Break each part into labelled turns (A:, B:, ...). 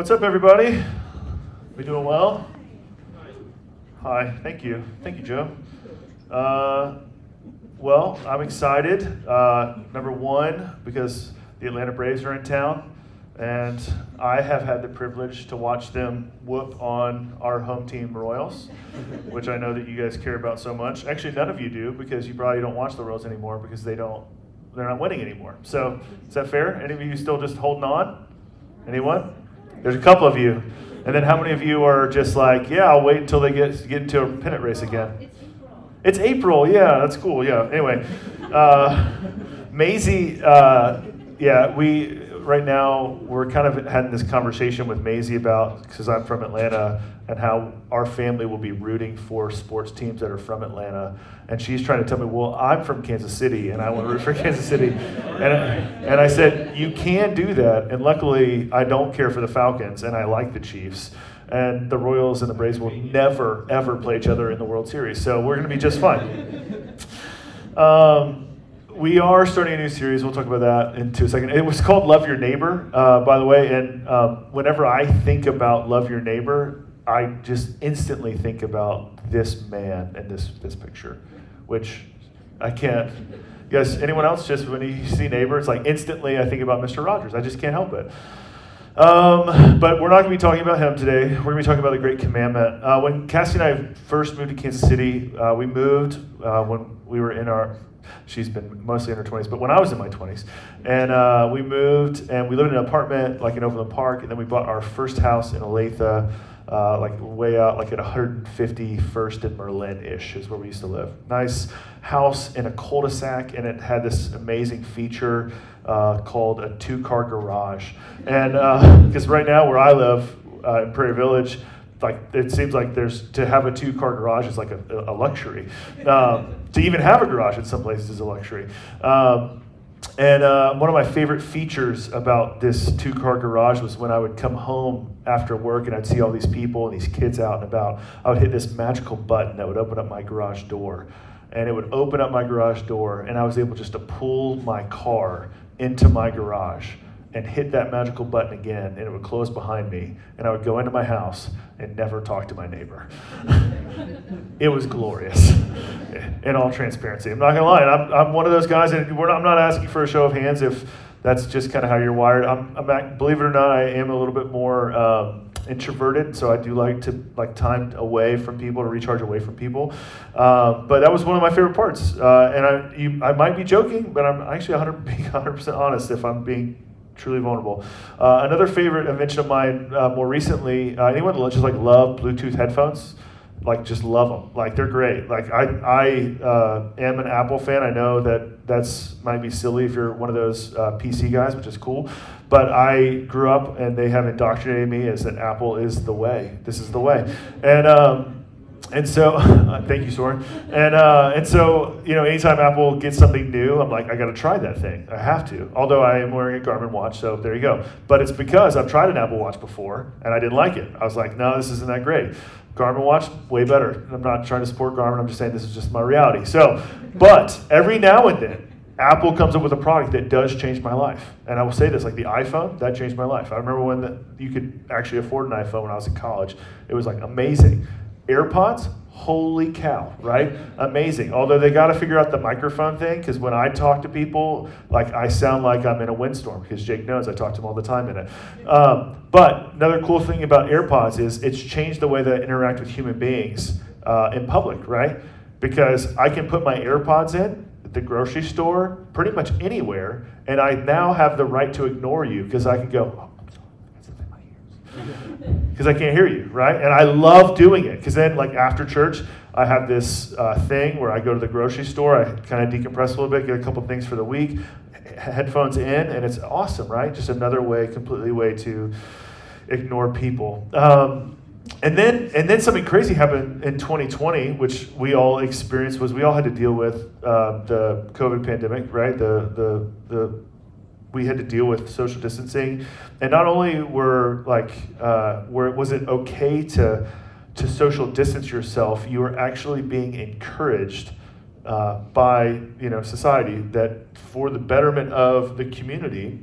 A: What's up, everybody? We doing well? Hi, thank you. Thank you, Joe. Uh, well, I'm excited. Uh, number one, because the Atlanta Braves are in town, and I have had the privilege to watch them whoop on our home team Royals, which I know that you guys care about so much. Actually, none of you do because you probably don't watch the Royals anymore because they don't. They're not winning anymore. So, is that fair? Any of you still just holding on? Anyone? There's a couple of you. And then how many of you are just like, yeah, I'll wait until they get, get into a pennant race again? It's April. Yeah, that's cool. Yeah. Anyway, uh, Maisie, uh, yeah, we right now we're kind of having this conversation with Maisie about because I'm from Atlanta and how our family will be rooting for sports teams that are from Atlanta. And she's trying to tell me, well, I'm from Kansas City and I want to root for Kansas City. And, and I said, you can do that. And luckily, I don't care for the Falcons and I like the Chiefs. And the Royals and the Braves will never, ever play each other in the World Series. So we're going to be just fine. Um, we are starting a new series. We'll talk about that in two seconds. It was called Love Your Neighbor, uh, by the way. And um, whenever I think about Love Your Neighbor, I just instantly think about this man and this this picture, which I can't. Yes, anyone else? Just when you see neighbor, it's like instantly I think about Mr. Rogers. I just can't help it. Um, but we're not going to be talking about him today. We're going to be talking about the Great Commandment. Uh, when Cassie and I first moved to Kansas City, uh, we moved uh, when we were in our she's been mostly in her 20s, but when I was in my 20s, and uh, we moved and we lived in an apartment like in Overland Park, and then we bought our first house in Olathe uh, like way out, like at 151st and Mur-Len ish, is where we used to live. Nice house in a cul de sac, and it had this amazing feature uh, called a two car garage. And because uh, right now, where I live uh, in Prairie Village, like it seems like there's to have a two car garage is like a, a luxury. Um, to even have a garage in some places is a luxury. Um, and uh, one of my favorite features about this two car garage was when I would come home after work and I'd see all these people and these kids out and about. I would hit this magical button that would open up my garage door. And it would open up my garage door, and I was able just to pull my car into my garage and hit that magical button again, and it would close behind me, and I would go into my house and never talk to my neighbor. it was glorious, in all transparency. I'm not gonna lie, I'm, I'm one of those guys, and not, I'm not asking for a show of hands if that's just kind of how you're wired. I'm, I'm, believe it or not, I am a little bit more um, introverted, so I do like to like time away from people to recharge away from people. Uh, but that was one of my favorite parts, uh, and I, you, I might be joking, but I'm actually 100 being 100 percent honest if I'm being truly vulnerable. Uh, another favorite invention of mine uh, more recently, uh, anyone just like love Bluetooth headphones? Like just love them. Like they're great. Like I, I uh, am an Apple fan. I know that that's might be silly if you're one of those uh, PC guys, which is cool. But I grew up and they have indoctrinated me as that Apple is the way. This is the way. And um, and so, uh, thank you, Soren. And uh, and so, you know, anytime Apple gets something new, I'm like, I got to try that thing. I have to. Although I am wearing a Garmin watch, so there you go. But it's because I've tried an Apple Watch before and I didn't like it. I was like, no, this isn't that great. Garmin watch, way better. I'm not trying to support Garmin. I'm just saying this is just my reality. So, but every now and then, Apple comes up with a product that does change my life. And I will say this, like the iPhone, that changed my life. I remember when the, you could actually afford an iPhone when I was in college. It was like amazing. AirPods, holy cow, right? Amazing. Although they got to figure out the microphone thing because when I talk to people, like I sound like I'm in a windstorm because Jake knows I talk to him all the time in it. Um, but another cool thing about AirPods is it's changed the way that I interact with human beings uh, in public, right? Because I can put my AirPods in the grocery store, pretty much anywhere, and I now have the right to ignore you because I can go, because I can't hear you, right? And I love doing it because then, like after church, I have this uh, thing where I go to the grocery store, I kind of decompress a little bit, get a couple things for the week, headphones in, and it's awesome, right? Just another way, completely way to ignore people. Um, and then and then something crazy happened in 2020, which we all experienced was we all had to deal with uh, the COVID pandemic, right? The the the we had to deal with social distancing, and not only were like uh, were was it okay to to social distance yourself, you were actually being encouraged uh, by you know society that for the betterment of the community,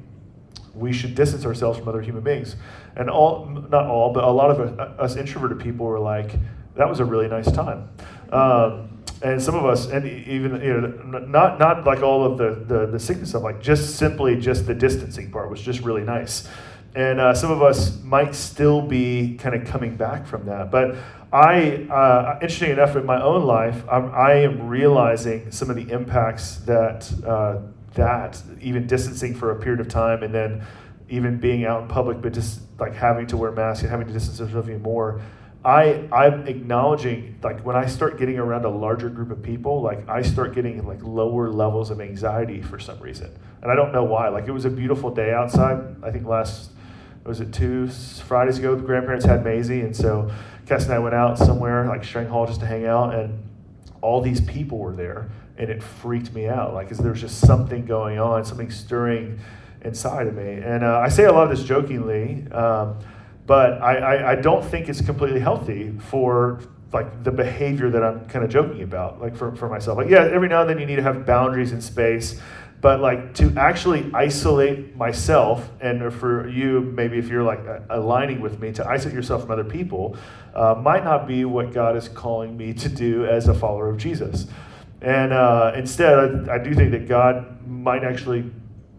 A: we should distance ourselves from other human beings. And all, not all, but a lot of us introverted people were like, that was a really nice time. Um, and some of us, and even you know, not not like all of the, the the sickness stuff, like just simply just the distancing part was just really nice. And uh, some of us might still be kind of coming back from that. But I, uh, interesting enough, in my own life, I'm, I am realizing some of the impacts that uh, that even distancing for a period of time, and then even being out in public, but just like having to wear masks and having to distance yourself even more I I'm acknowledging like when I start getting around a larger group of people, like I start getting like lower levels of anxiety for some reason, and I don't know why. Like it was a beautiful day outside. I think last was it two Fridays ago. The grandparents had Maisie, and so Cass and I went out somewhere like Strang Hall just to hang out, and all these people were there, and it freaked me out. Like, there was just something going on, something stirring inside of me, and uh, I say a lot of this jokingly. Um, but I, I, I don't think it's completely healthy for like the behavior that I'm kind of joking about, like for, for myself. Like, yeah, every now and then you need to have boundaries in space, but like to actually isolate myself, and for you, maybe if you're like aligning with me, to isolate yourself from other people, uh, might not be what God is calling me to do as a follower of Jesus. And uh, instead, I, I do think that God might actually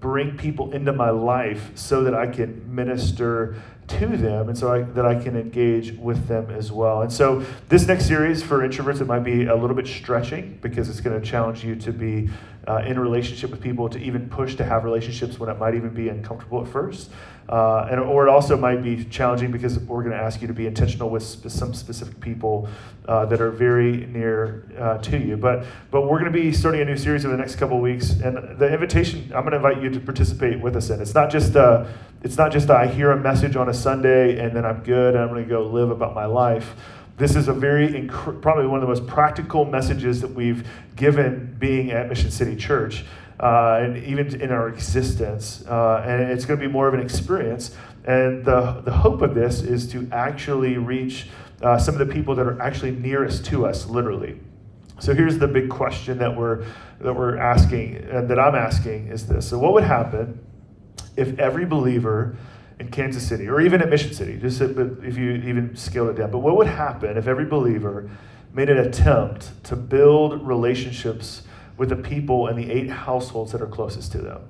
A: bring people into my life so that I can minister to them and so I, that I can engage with them as well. And so this next series for introverts, it might be a little bit stretching because it's going to challenge you to be uh, in a relationship with people, to even push to have relationships when it might even be uncomfortable at first. Uh, and, or it also might be challenging because we're going to ask you to be intentional with sp- some specific people uh, that are very near uh, to you. But, but we're going to be starting a new series over the next couple weeks. And the invitation, I'm going to invite you to participate with us in. It's not just, uh, it's not just I hear a message on a Sunday and then I'm good and I'm going to go live about my life. This is a very, inc- probably one of the most practical messages that we've given being at Mission City Church. Uh, and even in our existence. Uh, and it's going to be more of an experience. And the, the hope of this is to actually reach uh, some of the people that are actually nearest to us, literally. So here's the big question that we're, that we're asking, and that I'm asking is this. So, what would happen if every believer in Kansas City, or even at Mission City, just if you even scaled it down, but what would happen if every believer made an attempt to build relationships with the people in the eight households that are closest to them?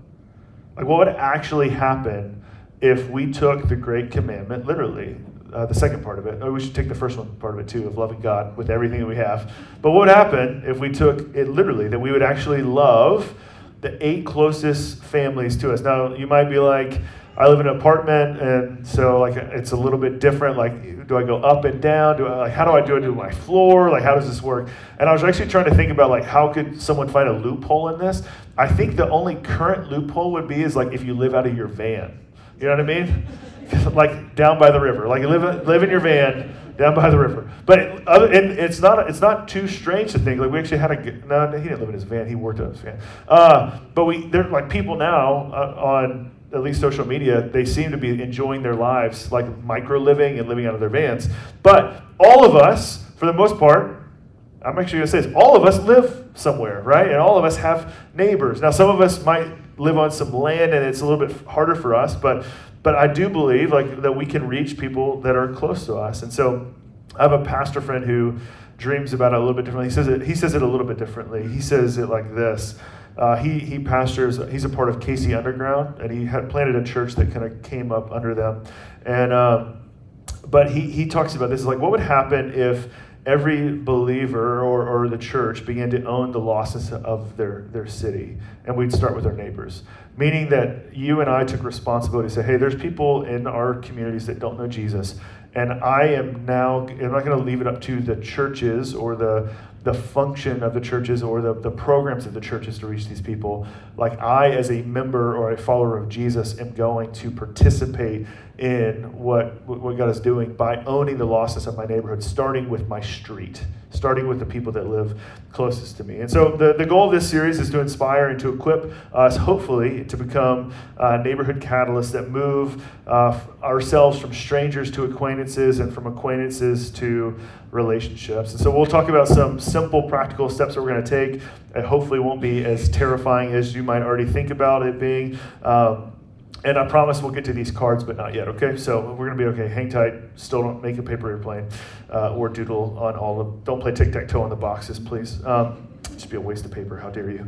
A: Like, what would actually happen if we took the Great Commandment literally? Uh, the second part of it. Oh, we should take the first one part of it too, of loving God with everything that we have. But what would happen if we took it literally? That we would actually love the eight closest families to us. Now, you might be like, I live in an apartment, and so like it's a little bit different. Like, do I go up and down? Do I like how do I do it to my floor? Like, how does this work? And I was actually trying to think about like how could someone find a loophole in this? I think the only current loophole would be is like if you live out of your van. You know what I mean? like down by the river. Like live live in your van down by the river. But other, it's not it's not too strange to think like we actually had a no he didn't live in his van he worked in his van. Uh, but we there's like people now uh, on at least social media they seem to be enjoying their lives like micro living and living out of their vans. But all of us for the most part. I'm actually going to say this. All of us live somewhere, right? And all of us have neighbors. Now, some of us might live on some land and it's a little bit harder for us, but but I do believe like that we can reach people that are close to us. And so I have a pastor friend who dreams about it a little bit differently. He says it, he says it a little bit differently. He says it like this. Uh, he, he pastors, he's a part of KC Underground, and he had planted a church that kind of came up under them. And, um, but he, he talks about this like, what would happen if every believer or, or the church began to own the losses of their, their city. And we'd start with our neighbors. Meaning that you and I took responsibility to say, hey, there's people in our communities that don't know Jesus. And I am now, I'm not going to leave it up to the churches or the, the function of the churches or the, the programs of the churches to reach these people. Like I, as a member or a follower of Jesus, am going to participate in what, what God is doing by owning the lostness of my neighborhood, starting with my street, starting with the people that live closest to me. And so the, the goal of this series is to inspire and to equip us, hopefully, to become uh, neighborhood catalysts that move uh, ourselves from strangers to acquaintances and from acquaintances to relationships. And so we'll talk about some simple, practical steps that we're going to take. It hopefully won't be as terrifying as you might already think about it being. Um, and I promise we'll get to these cards, but not yet, okay? So we're to be okay. Hang tight. Still don't make a paper airplane uh, or doodle on all of Don't play tic tac toe on the boxes, please. Um, just be a waste of paper. How dare you?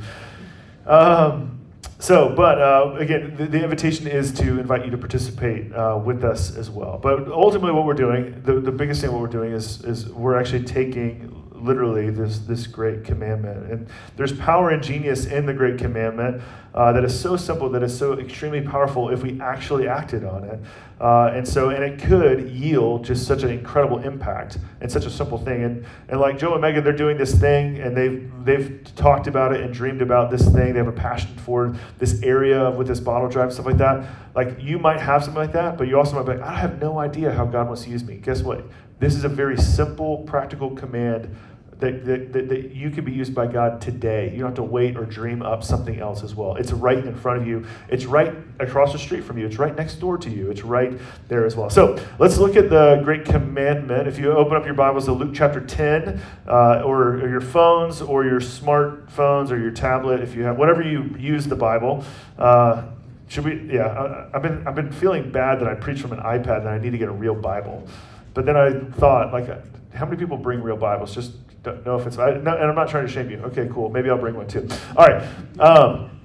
A: Um, so, but uh, again, the, the, invitation is to invite you to participate uh, with us as well. But ultimately, what we're doing, the, the biggest thing what we're doing is, is we're actually taking literally this this great commandment. And there's power and genius in the great commandment uh, that is so simple, that is so extremely powerful if we actually acted on it. Uh, and so, and it could yield just such an incredible impact and such a simple thing. And and like Joe and Megan, they're doing this thing, and they've they've talked about it and dreamed about this thing. They have a passion for this area of with this bottle drive stuff like that. Like you might have something like that, but you also might be like, I have no idea how God wants to use me. Guess what? This is a very simple, practical command that, that, that, you can be used by God today. You don't have to wait or dream up something else as well. It's right in front of you. It's right across the street from you. It's right next door to you. It's right there as well. So let's look at the great commandment. If you open up your Bibles to Luke chapter 10, uh, or, or, your phones, or your smartphones, or your tablet, if you have whatever you use the Bible. Uh, should we? Yeah, I, I've been I've been feeling bad that I preach from an iPad and I need to get a real Bible. But then I thought, like, how many people bring real Bibles? Just don't know if it's, I, no, and I'm not trying to shame you. Okay, cool. Maybe I'll bring one too. All right. Um,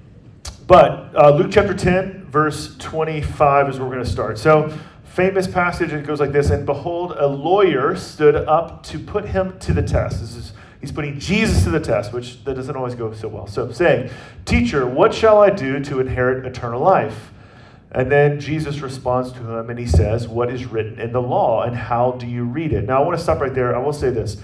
A: but uh, Luke chapter 10, verse 25 is where we're going to start. So, famous passage, it goes like this And behold, a lawyer stood up to put him to the test. This is, he's putting Jesus to the test, which that doesn't always go so well. So, saying, Teacher, what shall I do to inherit eternal life? And then Jesus responds to him and he says, What is written in the law and how do you read it? Now, I want to stop right there. I will say this.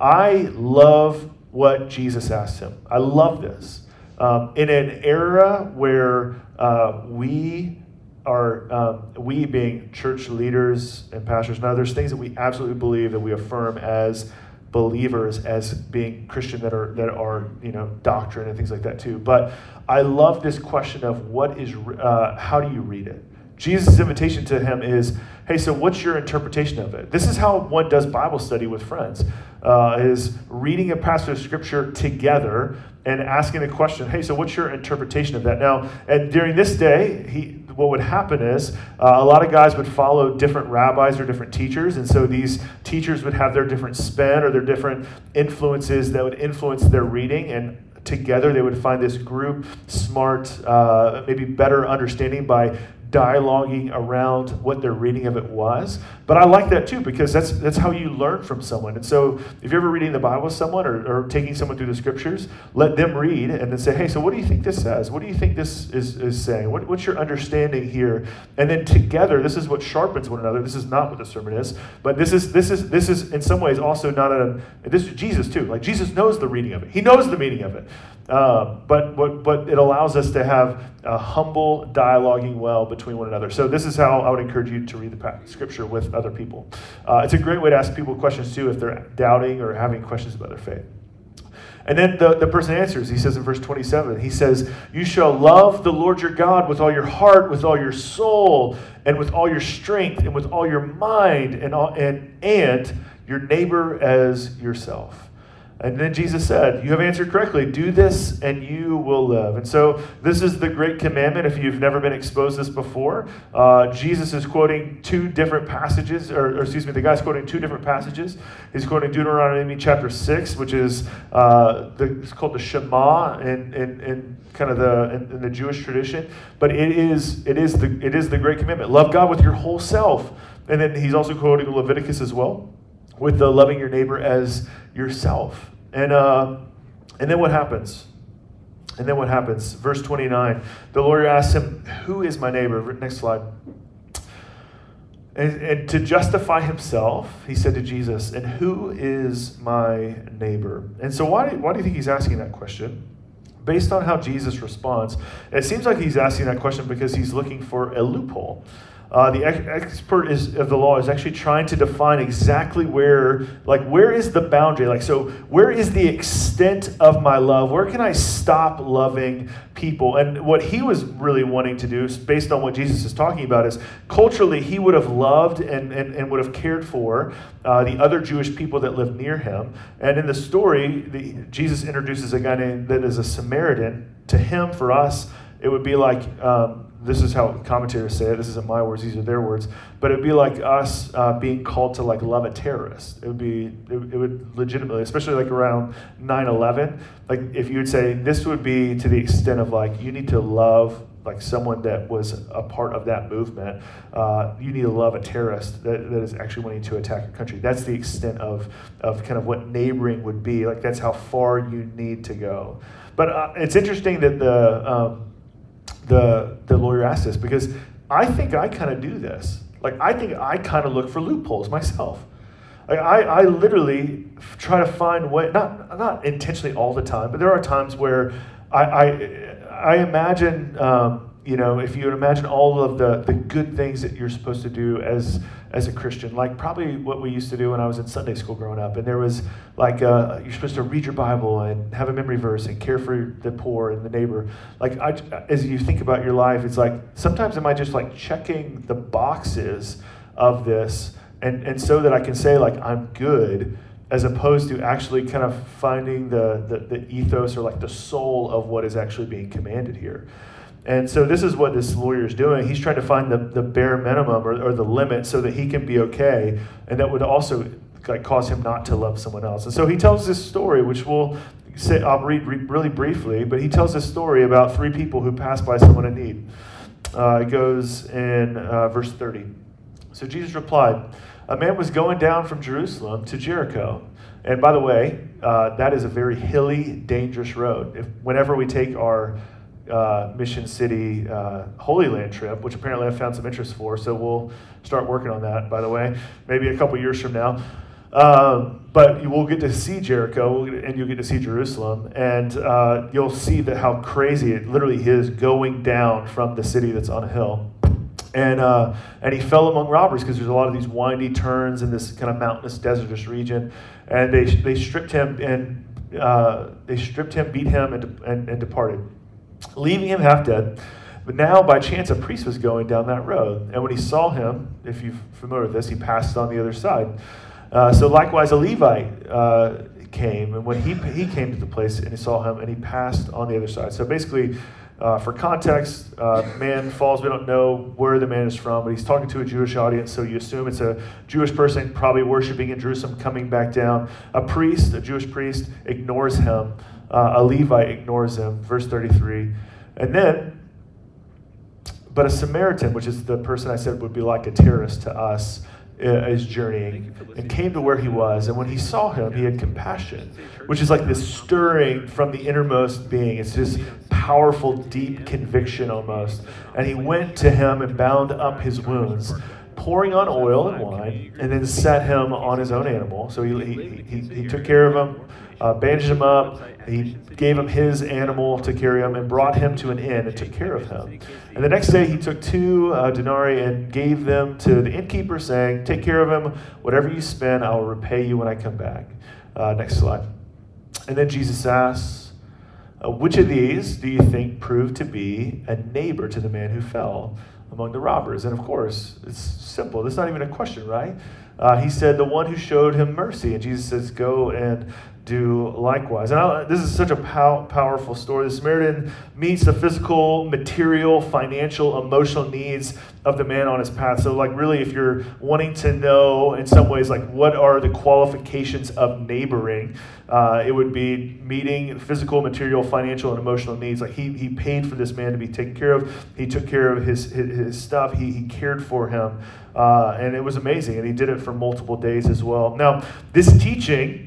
A: I love what Jesus asked him. I love this. Um, in an era where uh, we are, um, we being church leaders and pastors, now there's things that we absolutely believe that we affirm as believers as being Christian that are that are you know doctrine and things like that too. But I love this question of what is uh, how do you read it? Jesus' invitation to him is, hey, so what's your interpretation of it? This is how one does Bible study with friends uh, is reading a passage of scripture together and asking a question hey so what's your interpretation of that now and during this day he what would happen is uh, a lot of guys would follow different rabbis or different teachers and so these teachers would have their different spin or their different influences that would influence their reading and together they would find this group smart uh, maybe better understanding by dialoguing around what their reading of it was. But I like that too because that's that's how you learn from someone. And so if you're ever reading the Bible with someone or, or taking someone through the scriptures, let them read and then say, hey, so what do you think this says? What do you think this is, is saying? What, what's your understanding here? And then together, this is what sharpens one another. This is not what the sermon is, but this is this is this is in some ways also not a this is Jesus too. Like Jesus knows the reading of it. He knows the meaning of it. Uh, but, but, but it allows us to have a humble dialoguing well between one another. So, this is how I would encourage you to read the scripture with other people. Uh, it's a great way to ask people questions too if they're doubting or having questions about their faith. And then the, the person answers. He says in verse 27, he says, You shall love the Lord your God with all your heart, with all your soul, and with all your strength, and with all your mind, and, all, and, and your neighbor as yourself. And then Jesus said, You have answered correctly. Do this and you will live. And so, this is the great commandment. If you've never been exposed to this before, uh, Jesus is quoting two different passages, or, or, excuse me, the guy's quoting two different passages. He's quoting Deuteronomy chapter 6, which is uh, the, it's called the Shema in, in, in kind of the, in, in the Jewish tradition. But it is, it, is the, it is the great commandment. Love God with your whole self. And then he's also quoting Leviticus as well with the loving your neighbor as yourself. And, uh, and then what happens? And then what happens? Verse 29. The lawyer asks him, Who is my neighbor? Next slide. And, and to justify himself, he said to Jesus, And who is my neighbor? And so, why why do you think he's asking that question? Based on how Jesus responds, it seems like he's asking that question because he's looking for a loophole. Uh, the ex- expert is, of the law is actually trying to define exactly where, like, where is the boundary? Like, so where is the extent of my love? Where can I stop loving people? And what he was really wanting to do, based on what Jesus is talking about, is culturally he would have loved and, and, and would have cared for uh, the other Jewish people that lived near him. And in the story, the, Jesus introduces a guy named that is a Samaritan. To him, for us, it would be like. Um, this is how commentators say it. This isn't my words; these are their words. But it'd be like us uh, being called to like love a terrorist. It would be, it, it would legitimately, especially like around 9/11. Like if you would say this would be to the extent of like you need to love like someone that was a part of that movement. Uh, you need to love a terrorist that, that is actually wanting to attack a country. That's the extent of of kind of what neighboring would be. Like that's how far you need to go. But uh, it's interesting that the um, the, the lawyer asked this because I think I kind of do this. Like, I think I kind of look for loopholes myself. I, I literally try to find way, not, not intentionally all the time, but there are times where I, I, I imagine, um, you know, if you would imagine all of the, the good things that you're supposed to do as as a Christian, like probably what we used to do when I was in Sunday school growing up. And there was like, uh, you're supposed to read your Bible and have a memory verse and care for the poor and the neighbor. Like, I, as you think about your life, it's like sometimes am I just like checking the boxes of this, and, and so that I can say, like, I'm good, as opposed to actually kind of finding the, the, the ethos or like the soul of what is actually being commanded here. And so this is what this lawyer is doing. He's trying to find the, the bare minimum or, or the limit so that he can be okay. And that would also like cause him not to love someone else. And so he tells this story, which we'll say, I'll read re- really briefly, but he tells this story about three people who pass by someone in need. Uh, it goes in uh, verse 30. So Jesus replied, A man was going down from Jerusalem to Jericho. And by the way, uh, that is a very hilly, dangerous road. If, whenever we take our uh, Mission City uh, Holy Land trip, which apparently I've found some interest for. So we'll start working on that, by the way, maybe a couple years from now. Um, but you will get to see Jericho and you'll get to see Jerusalem, and uh, you'll see that how crazy it literally is going down from the city that's on a hill. And, uh, and he fell among robbers because there's a lot of these windy turns in this kind of mountainous, desertous region. And they, they stripped him and uh, they stripped him, beat him, and, and, and departed leaving him half dead. But now, by chance, a priest was going down that road. And when he saw him, if you're familiar with this, he passed on the other side. Uh, so, likewise, a Levite uh, came. And when he, he came to the place and he saw him, and he passed on the other side. So, basically, uh, for context, uh, man falls. We don't know where the man is from, but he's talking to a Jewish audience, so you assume it's a Jewish person, probably worshiping in Jerusalem, coming back down. A priest, a Jewish priest, ignores him. Uh, a Levite ignores him. Verse 33. And then, but a Samaritan, which is the person I said would be like a terrorist to us, is journeying and came to where he was. And when he saw him, he had compassion, which is like this stirring from the innermost being. It's this powerful, deep conviction almost. And he went to him and bound up his wounds pouring on oil and wine, and then set him on his own animal. So he, he, he, he took care of him, uh, bandaged him up. He gave him his animal to carry him and brought him to an inn and took care of him. And the next day he took two uh, denarii and gave them to the innkeeper, saying, Take care of him. Whatever you spend, I will repay you when I come back. Uh, next slide. And then Jesus asks, uh, Which of these do you think proved to be a neighbor to the man who fell among the robbers? And of course, it's simple. That's not even a question, right? Uh, he said, The one who showed him mercy. And Jesus says, Go and do likewise. And I, this is such a pow- powerful story. The Samaritan meets the physical, material, financial, emotional needs of the man on his path. So, like, really, if you're wanting to know in some ways, like, what are the qualifications of neighboring, uh, it would be meeting physical, material, financial, and emotional needs. Like, he, he paid for this man to be taken care of, he took care of his, his, his stuff, he, he cared for him. Uh, and it was amazing. And he did it for multiple days as well. Now, this teaching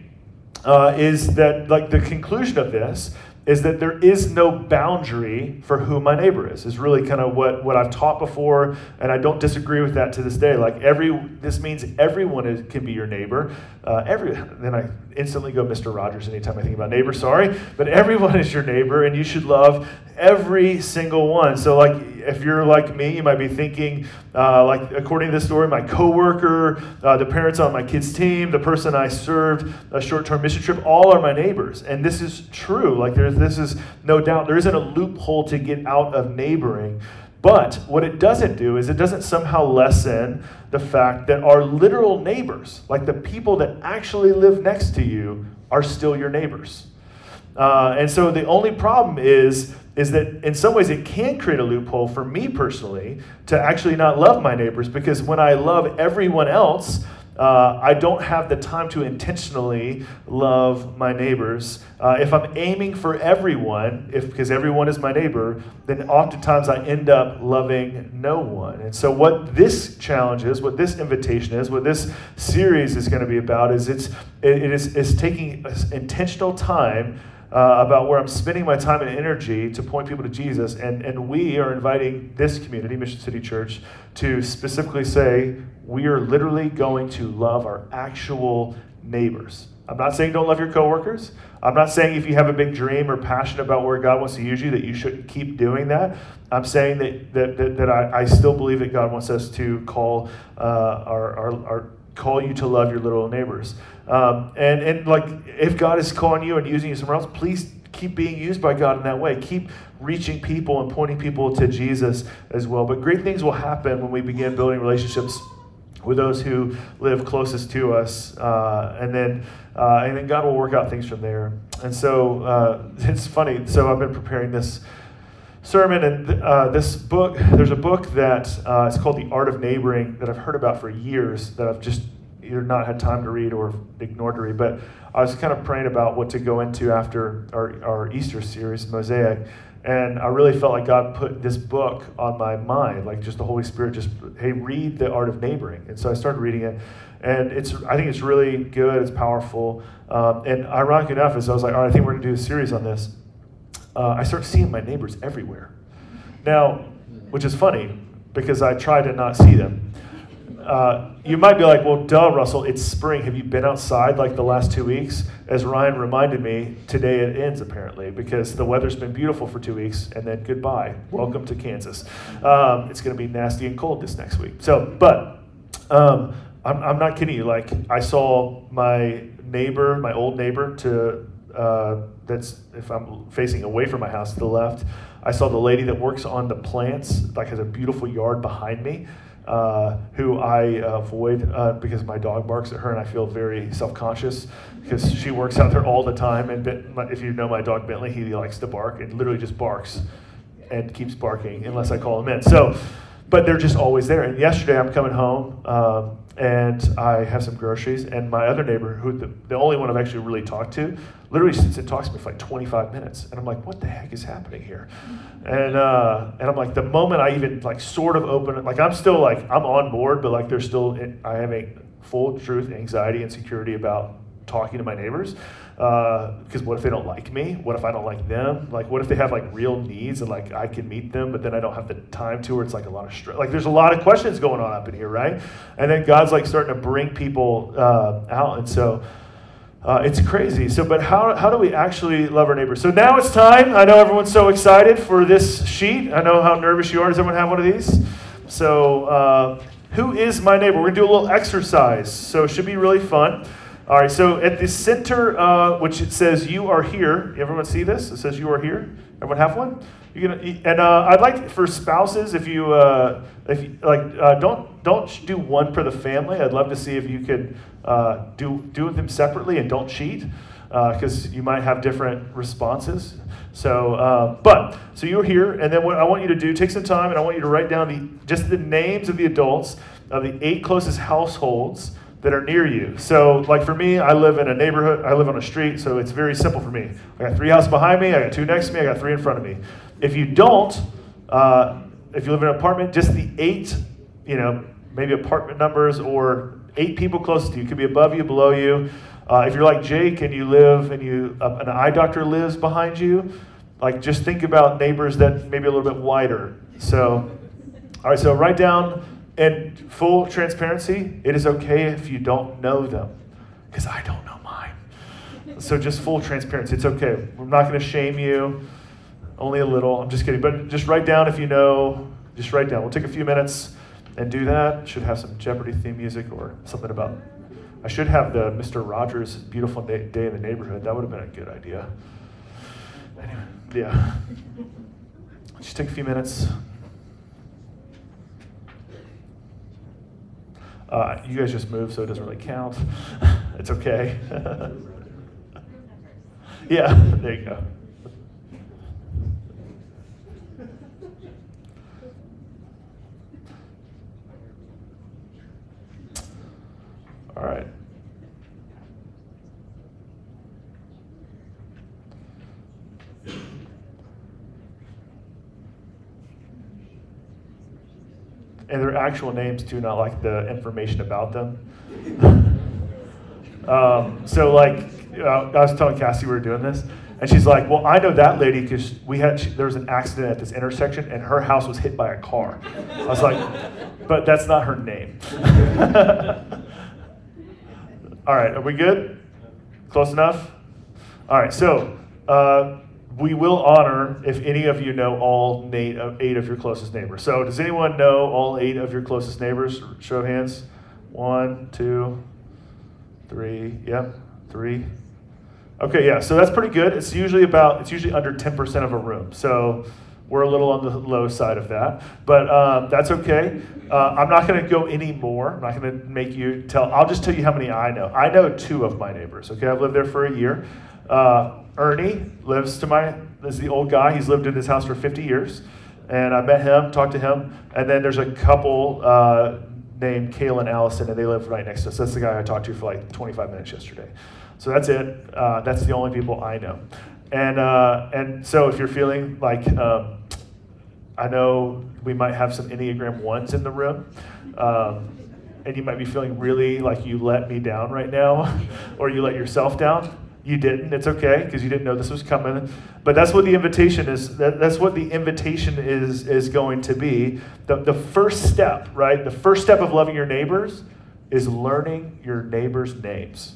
A: uh, is that like the conclusion of this is that there is no boundary for who my neighbor is is really kind of what, what i've taught before and i don't disagree with that to this day. Like every this means everyone is, can be your neighbor. Uh, every then i instantly go mr rogers anytime i think about neighbor sorry but everyone is your neighbor and you should love every single one. So like if you're like me you might be thinking uh, like according to this story my coworker uh, the parents on my kids team the person i served a short-term mission trip all are my neighbors. And this is true. Like there's this is no doubt. There isn't a loophole to get out of neighboring. But what it doesn't do is it doesn't somehow lessen the fact that our literal neighbors like the people that actually live next to you are still your neighbors uh, and so the only problem is is that in some ways it can create a loophole for me personally to actually not love my neighbors because when I love everyone else, uh, I don't have the time to intentionally love my neighbors. Uh, if I'm aiming for everyone, if because everyone is my neighbor, then oftentimes I end up loving no one. And so, what this challenge is, what this invitation is, what this series is going to be about, is it's it is is taking intentional time uh, about where I'm spending my time and energy to point people to Jesus. And, and we are inviting this community, Mission City Church, to specifically say we are literally going to love our actual neighbors. I'm not saying don't love your coworkers. I'm not saying if you have a big dream or passion about where God wants to use you that you shouldn't keep doing that. I'm saying that, that, that, that I, I still believe that God wants us to call uh, our, our, our call you to love your little neighbors. Um, and, and like, if God is calling you and using you somewhere else, please keep being used by God in that way. Keep reaching people and pointing people to Jesus as well. But great things will happen when we begin building relationships with those who live closest to us, uh, and then uh, and then God will work out things from there. And so uh, it's funny. So I've been preparing this sermon and uh, this book. There's a book that uh, it's called The Art of Neighboring that I've heard about for years that I've just either not had time to read or ignored to read. But I was kind of praying about what to go into after our, our Easter series, Mosaic. And I really felt like God put this book on my mind, like just the Holy Spirit, just, hey, read The Art of Neighboring. And so I started reading it. And it's, I think it's really good, it's powerful. Um, and ironic enough, as I was like, all right, I think we're going to do a series on this, uh, I started seeing my neighbors everywhere. Now, which is funny because I try to not see them. Uh, you might be like, well, duh, Russell, it's spring. Have you been outside like the last two weeks? As Ryan reminded me, today it ends apparently because the weather's been beautiful for two weeks and then goodbye. Welcome to Kansas. Um, it's going to be nasty and cold this next week. So, but um, I'm, I'm not kidding you. Like, I saw my neighbor, my old neighbor to uh, that's if I'm facing away from my house to the left. I saw the lady that works on the plants, like has a beautiful yard behind me uh, who I avoid uh, because my dog barks at her and I feel very self conscious because she works out there all the time. And if you know my dog Bentley, he likes to bark and literally just barks and keeps barking unless I call him in. So, but they're just always there. And yesterday I'm coming home um, and I have some groceries, and my other neighbor, who the, the only one I've actually really talked to, literally sits and talks to me for like 25 minutes, and I'm like, what the heck is happening here? And uh, and I'm like, the moment I even like sort of open it, like I'm still like I'm on board, but like there's still I have a full truth anxiety and security about talking to my neighbors because uh, what if they don't like me? What if I don't like them? Like, what if they have like real needs and like I can meet them, but then I don't have the time to, or it's like a lot of stress. Like, there's a lot of questions going on up in here, right? And then God's like starting to bring people uh, out, and so. Uh, it's crazy. So, but how, how do we actually love our neighbors? So now it's time. I know everyone's so excited for this sheet. I know how nervous you are. Does everyone have one of these? So, uh, who is my neighbor? We're going to do a little exercise. So, it should be really fun. All right, so at the center, uh, which it says "You are here." Everyone see this? It says "You are here." Everyone have one? You and uh, I'd like for spouses, if you uh, if you, like, uh, don't don't do one for the family. I'd love to see if you could uh, do do them separately and don't cheat because uh, you might have different responses. So, but so you're here, and then what I want you to do, take some time, and I want you to write down the just the names of the adults of the eight closest households that are near you. So, like for me, I live in a neighborhood, I live on a street, so it's very simple for me. I got three houses behind me, I got two next to me, I got three in front of me. If you don't, uh, if you live in an apartment, just the eight, you know, maybe apartment numbers or eight people close to you, could be above you, below you. Uh, if you're like Jake and you live and you uh, an eye doctor lives behind you, like just think about neighbors that maybe a little bit wider. So, all right. So write down and full transparency. It is okay if you don't know them, because I don't know mine. So just full transparency. It's okay. We're not going to shame you. Only a little. I'm just kidding. But just write down if you know. Just write down. We'll take a few minutes and do that. Should have some Jeopardy theme music or something about. I should have the Mr. Rogers' Beautiful Day in the Neighborhood. That would have been a good idea. Anyway, yeah. Just take a few minutes. Uh, you guys just moved, so it doesn't really count. it's okay. yeah, there you go. All right. And their actual names too, not like the information about them. um, so, like, uh, I was telling Cassie we were doing this, and she's like, "Well, I know that lady because we had she, there was an accident at this intersection, and her house was hit by a car." I was like, "But that's not her name." All right, are we good? Close enough? All right, so uh, we will honor if any of you know all eight of, your closest neighbors. So, does anyone know all eight of your closest neighbors? Show of hands. One, two, three. Yep, three. Okay, yeah. So that's pretty good. It's usually about it's usually under ten percent of a room. So we're a little on the low side of that, but um, that's okay. Uh, I'm not going to go any more. I'm not going to make you tell. I'll just tell you how many I know. I know two of my neighbors. Okay, I've lived there for a year. Uh, Ernie lives to my. This is the old guy. He's lived in this house for 50 years, and I met him, talked to him, and then there's a couple uh, named Kayla and Allison, and they live right next to us. That's the guy I talked to for like 25 minutes yesterday. So that's it. Uh, that's the only people I know. And uh, and so if you're feeling like um, I know we might have some Enneagram ones in the room. Um, and you might be feeling really like you let me down right now, or you let yourself down. You didn't. It's okay because you didn't know this was coming. But that's what the invitation is. That, that's what the invitation is is going to be. The, the first step, right? The first step of loving your neighbors is learning your neighbors' names.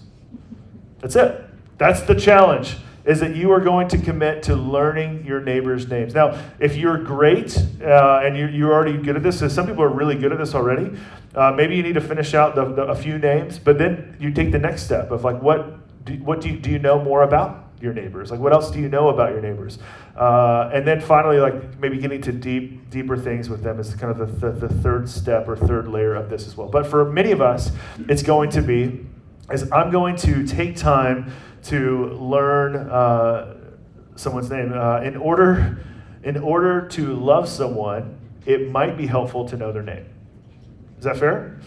A: That's it. That's the challenge is that you are going to commit to learning your neighbor's names. Now, if you're great uh, and you're, you're already good at this, so some people are really good at this already, uh, maybe you need to finish out the, the, a few names, but then you take the next step of like, what do, what do you, do you know more about your neighbors? Like, what else do you know about your neighbors? Uh, and then finally, like maybe getting to deep, deeper things with them is kind of the, the, the third step or third layer of this as well. But for many of us, it's going to be, is I'm going to take time to learn uh, someone's name. Uh, in order, in order to love someone, it might be helpful to know their name. Is that fair?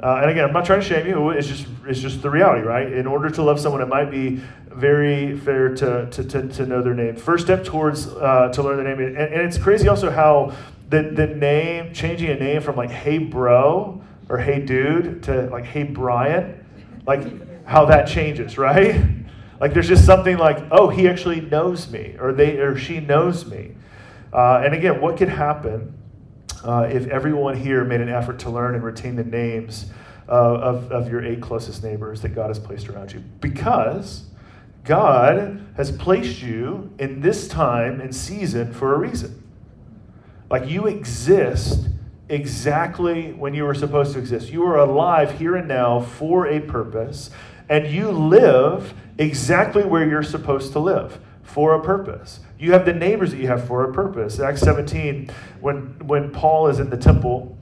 A: Uh, and again, I'm not trying to shame you. It's just it's just the reality, right? In order to love someone, it might be very fair to to, to, to know their name. First step towards uh, to learn their name, and, and it's crazy also how the the name changing a name from like Hey Bro or Hey Dude to like Hey Brian, like how that changes, right? Like there's just something like, oh, he actually knows me, or they or she knows me. Uh, and again, what could happen uh, if everyone here made an effort to learn and retain the names uh, of, of your eight closest neighbors that God has placed around you? Because God has placed you in this time and season for a reason. Like you exist exactly when you were supposed to exist. You are alive here and now for a purpose, and you live exactly where you're supposed to live for a purpose. You have the neighbors that you have for a purpose. Acts 17, when, when Paul is in the temple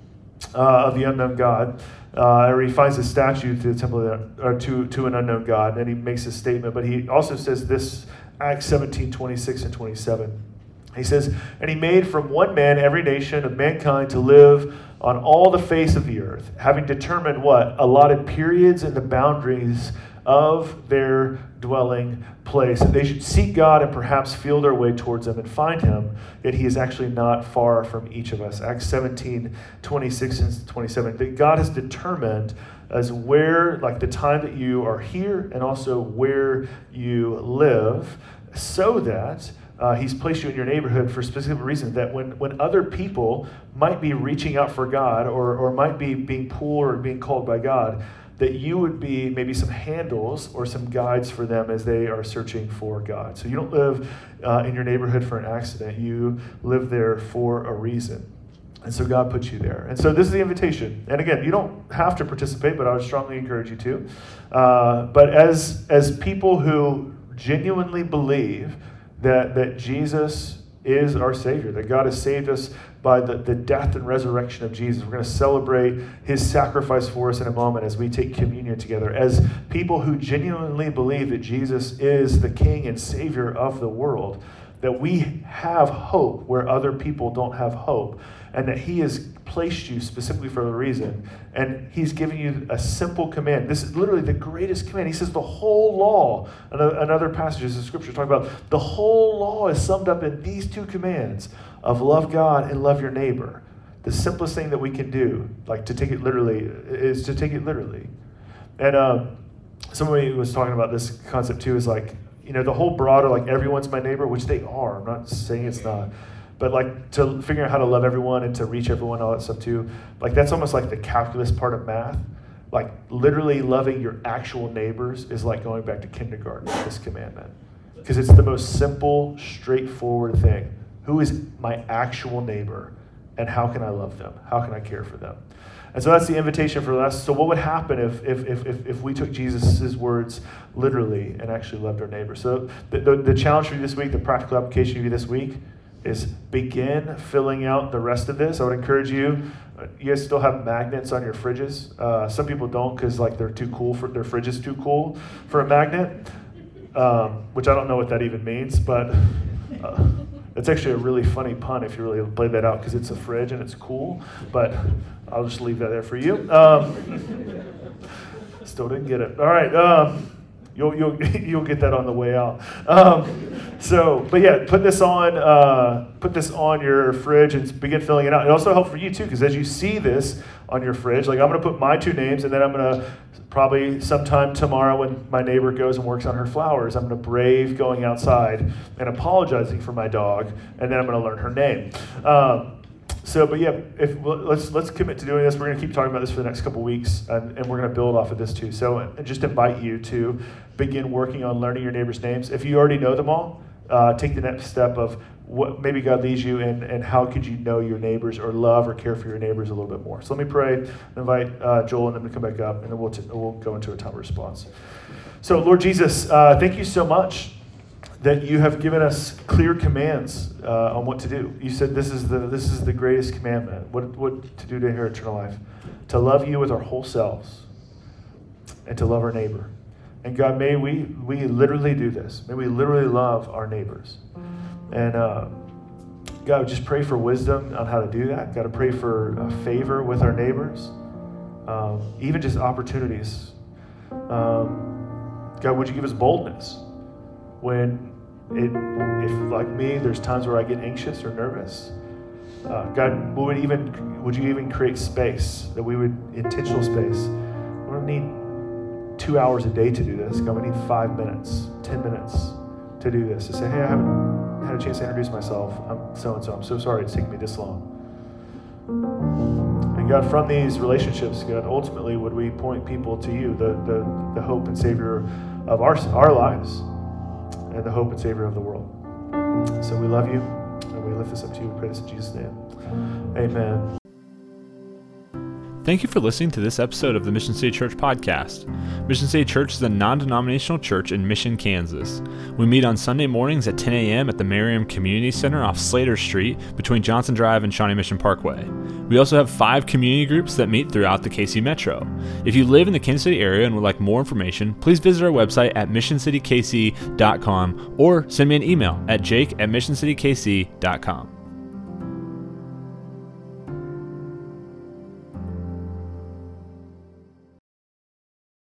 A: uh, of the unknown God, uh, or he finds a statue to the temple of, or to, to an unknown God, and he makes a statement, but he also says this Acts 17, 26 and 27. He says, And he made from one man every nation of mankind to live on all the face of the earth, having determined what? Allotted periods and the boundaries of their dwelling place. And they should seek God and perhaps feel their way towards Him and find Him, yet He is actually not far from each of us. Acts 17, 26 and 27. That God has determined as where, like the time that you are here and also where you live, so that uh, he's placed you in your neighborhood for specific reason that when, when other people might be reaching out for God or, or might be being pulled or being called by God, that you would be maybe some handles or some guides for them as they are searching for God. So you don't live uh, in your neighborhood for an accident, you live there for a reason. And so God puts you there. And so this is the invitation. And again, you don't have to participate, but I would strongly encourage you to. Uh, but as, as people who genuinely believe that, that Jesus is our Savior, that God has saved us by the, the death and resurrection of Jesus. We're going to celebrate his sacrifice for us in a moment as we take communion together. As people who genuinely believe that Jesus is the King and Savior of the world, that we have hope where other people don't have hope, and that he has placed you specifically for a reason. And he's giving you a simple command. This is literally the greatest command. He says the whole law, another passages of scripture talk about the whole law is summed up in these two commands of love God and love your neighbor. The simplest thing that we can do, like to take it literally, is to take it literally. And um, somebody was talking about this concept too, is like, you know, the whole broader, like everyone's my neighbor, which they are. I'm not saying it's not but like to figure out how to love everyone and to reach everyone, all that stuff too. Like that's almost like the calculus part of math. Like literally loving your actual neighbors is like going back to kindergarten with this commandment. Because it's the most simple, straightforward thing. Who is my actual neighbor? And how can I love them? How can I care for them? And so that's the invitation for us. So, what would happen if, if, if, if, we took Jesus' words literally and actually loved our neighbor? So, the, the, the challenge for you this week, the practical application for you this week, is begin filling out the rest of this. I would encourage you. Uh, you guys still have magnets on your fridges. Uh, some people don't because like they're too cool for their fridge is too cool for a magnet, um, which I don't know what that even means, but uh, it's actually a really funny pun if you really play that out because it's a fridge and it's cool. But I'll just leave that there for you. Um, still didn't get it. All right. Um, You'll, you'll, you'll get that on the way out. Um, so, but yeah, put this on uh, put this on your fridge and begin filling it out. It also helps for you too, because as you see this on your fridge, like I'm to put my two names, and then I'm to probably sometime tomorrow when my neighbor goes and works on her flowers, I'm to brave going outside and apologizing for my dog, and then I'm to learn her name. Um, so, but yeah, if let's let's commit to doing this. We're going to keep talking about this for the next couple weeks, and, and we're going to build off of this too. So, I just invite you to begin working on learning your neighbors' names. If you already know them all, uh, take the next step of what maybe God leads you in, and how could you know your neighbors or love or care for your neighbors a little bit more. So let me pray. Invite uh, Joel and them to come back up, and then we'll t- we'll go into a time of response. So, Lord Jesus, uh, thank you so much that you have given us clear commands uh, on what to do. You said this is the this is the greatest commandment. What what to do to inherit eternal life? To love you with our whole selves, and to love our neighbor. And God, may we we literally do this. May we literally love our neighbors. And uh, God, just pray for wisdom on how to do that. God, to pray for uh, favor with our neighbors, um, even just opportunities. Um, God, would you give us boldness? When it, if like me, there's times where I get anxious or nervous. Uh, God, would even would you even create space that we would intentional space? We don't need two hours a day to do this. God, we need five minutes, ten minutes to do this. To say, hey, I haven't had a chance to introduce myself. I'm so and so. I'm so sorry it's taken me this long. And God, from these relationships, God, ultimately, would we point people to you, the the, the hope and Savior of our our lives and the hope and Savior of the world. So we love you, and we lift this up to you. We pray this in Jesus' name. Amen.
B: Thank you for listening to this episode of the Mission City Church podcast. Mission City Church is a non denominational church in Mission, Kansas. We meet on Sunday mornings at 10 a.m. at the Merriam Community Center off Slater Street between Johnson Drive and Shawnee Mission Parkway. We also have five community groups that meet throughout the KC Metro. If you live in the Kansas City area and would like more information, please visit our website at missioncitykc.com or send me an email at jake at missioncitykc.com.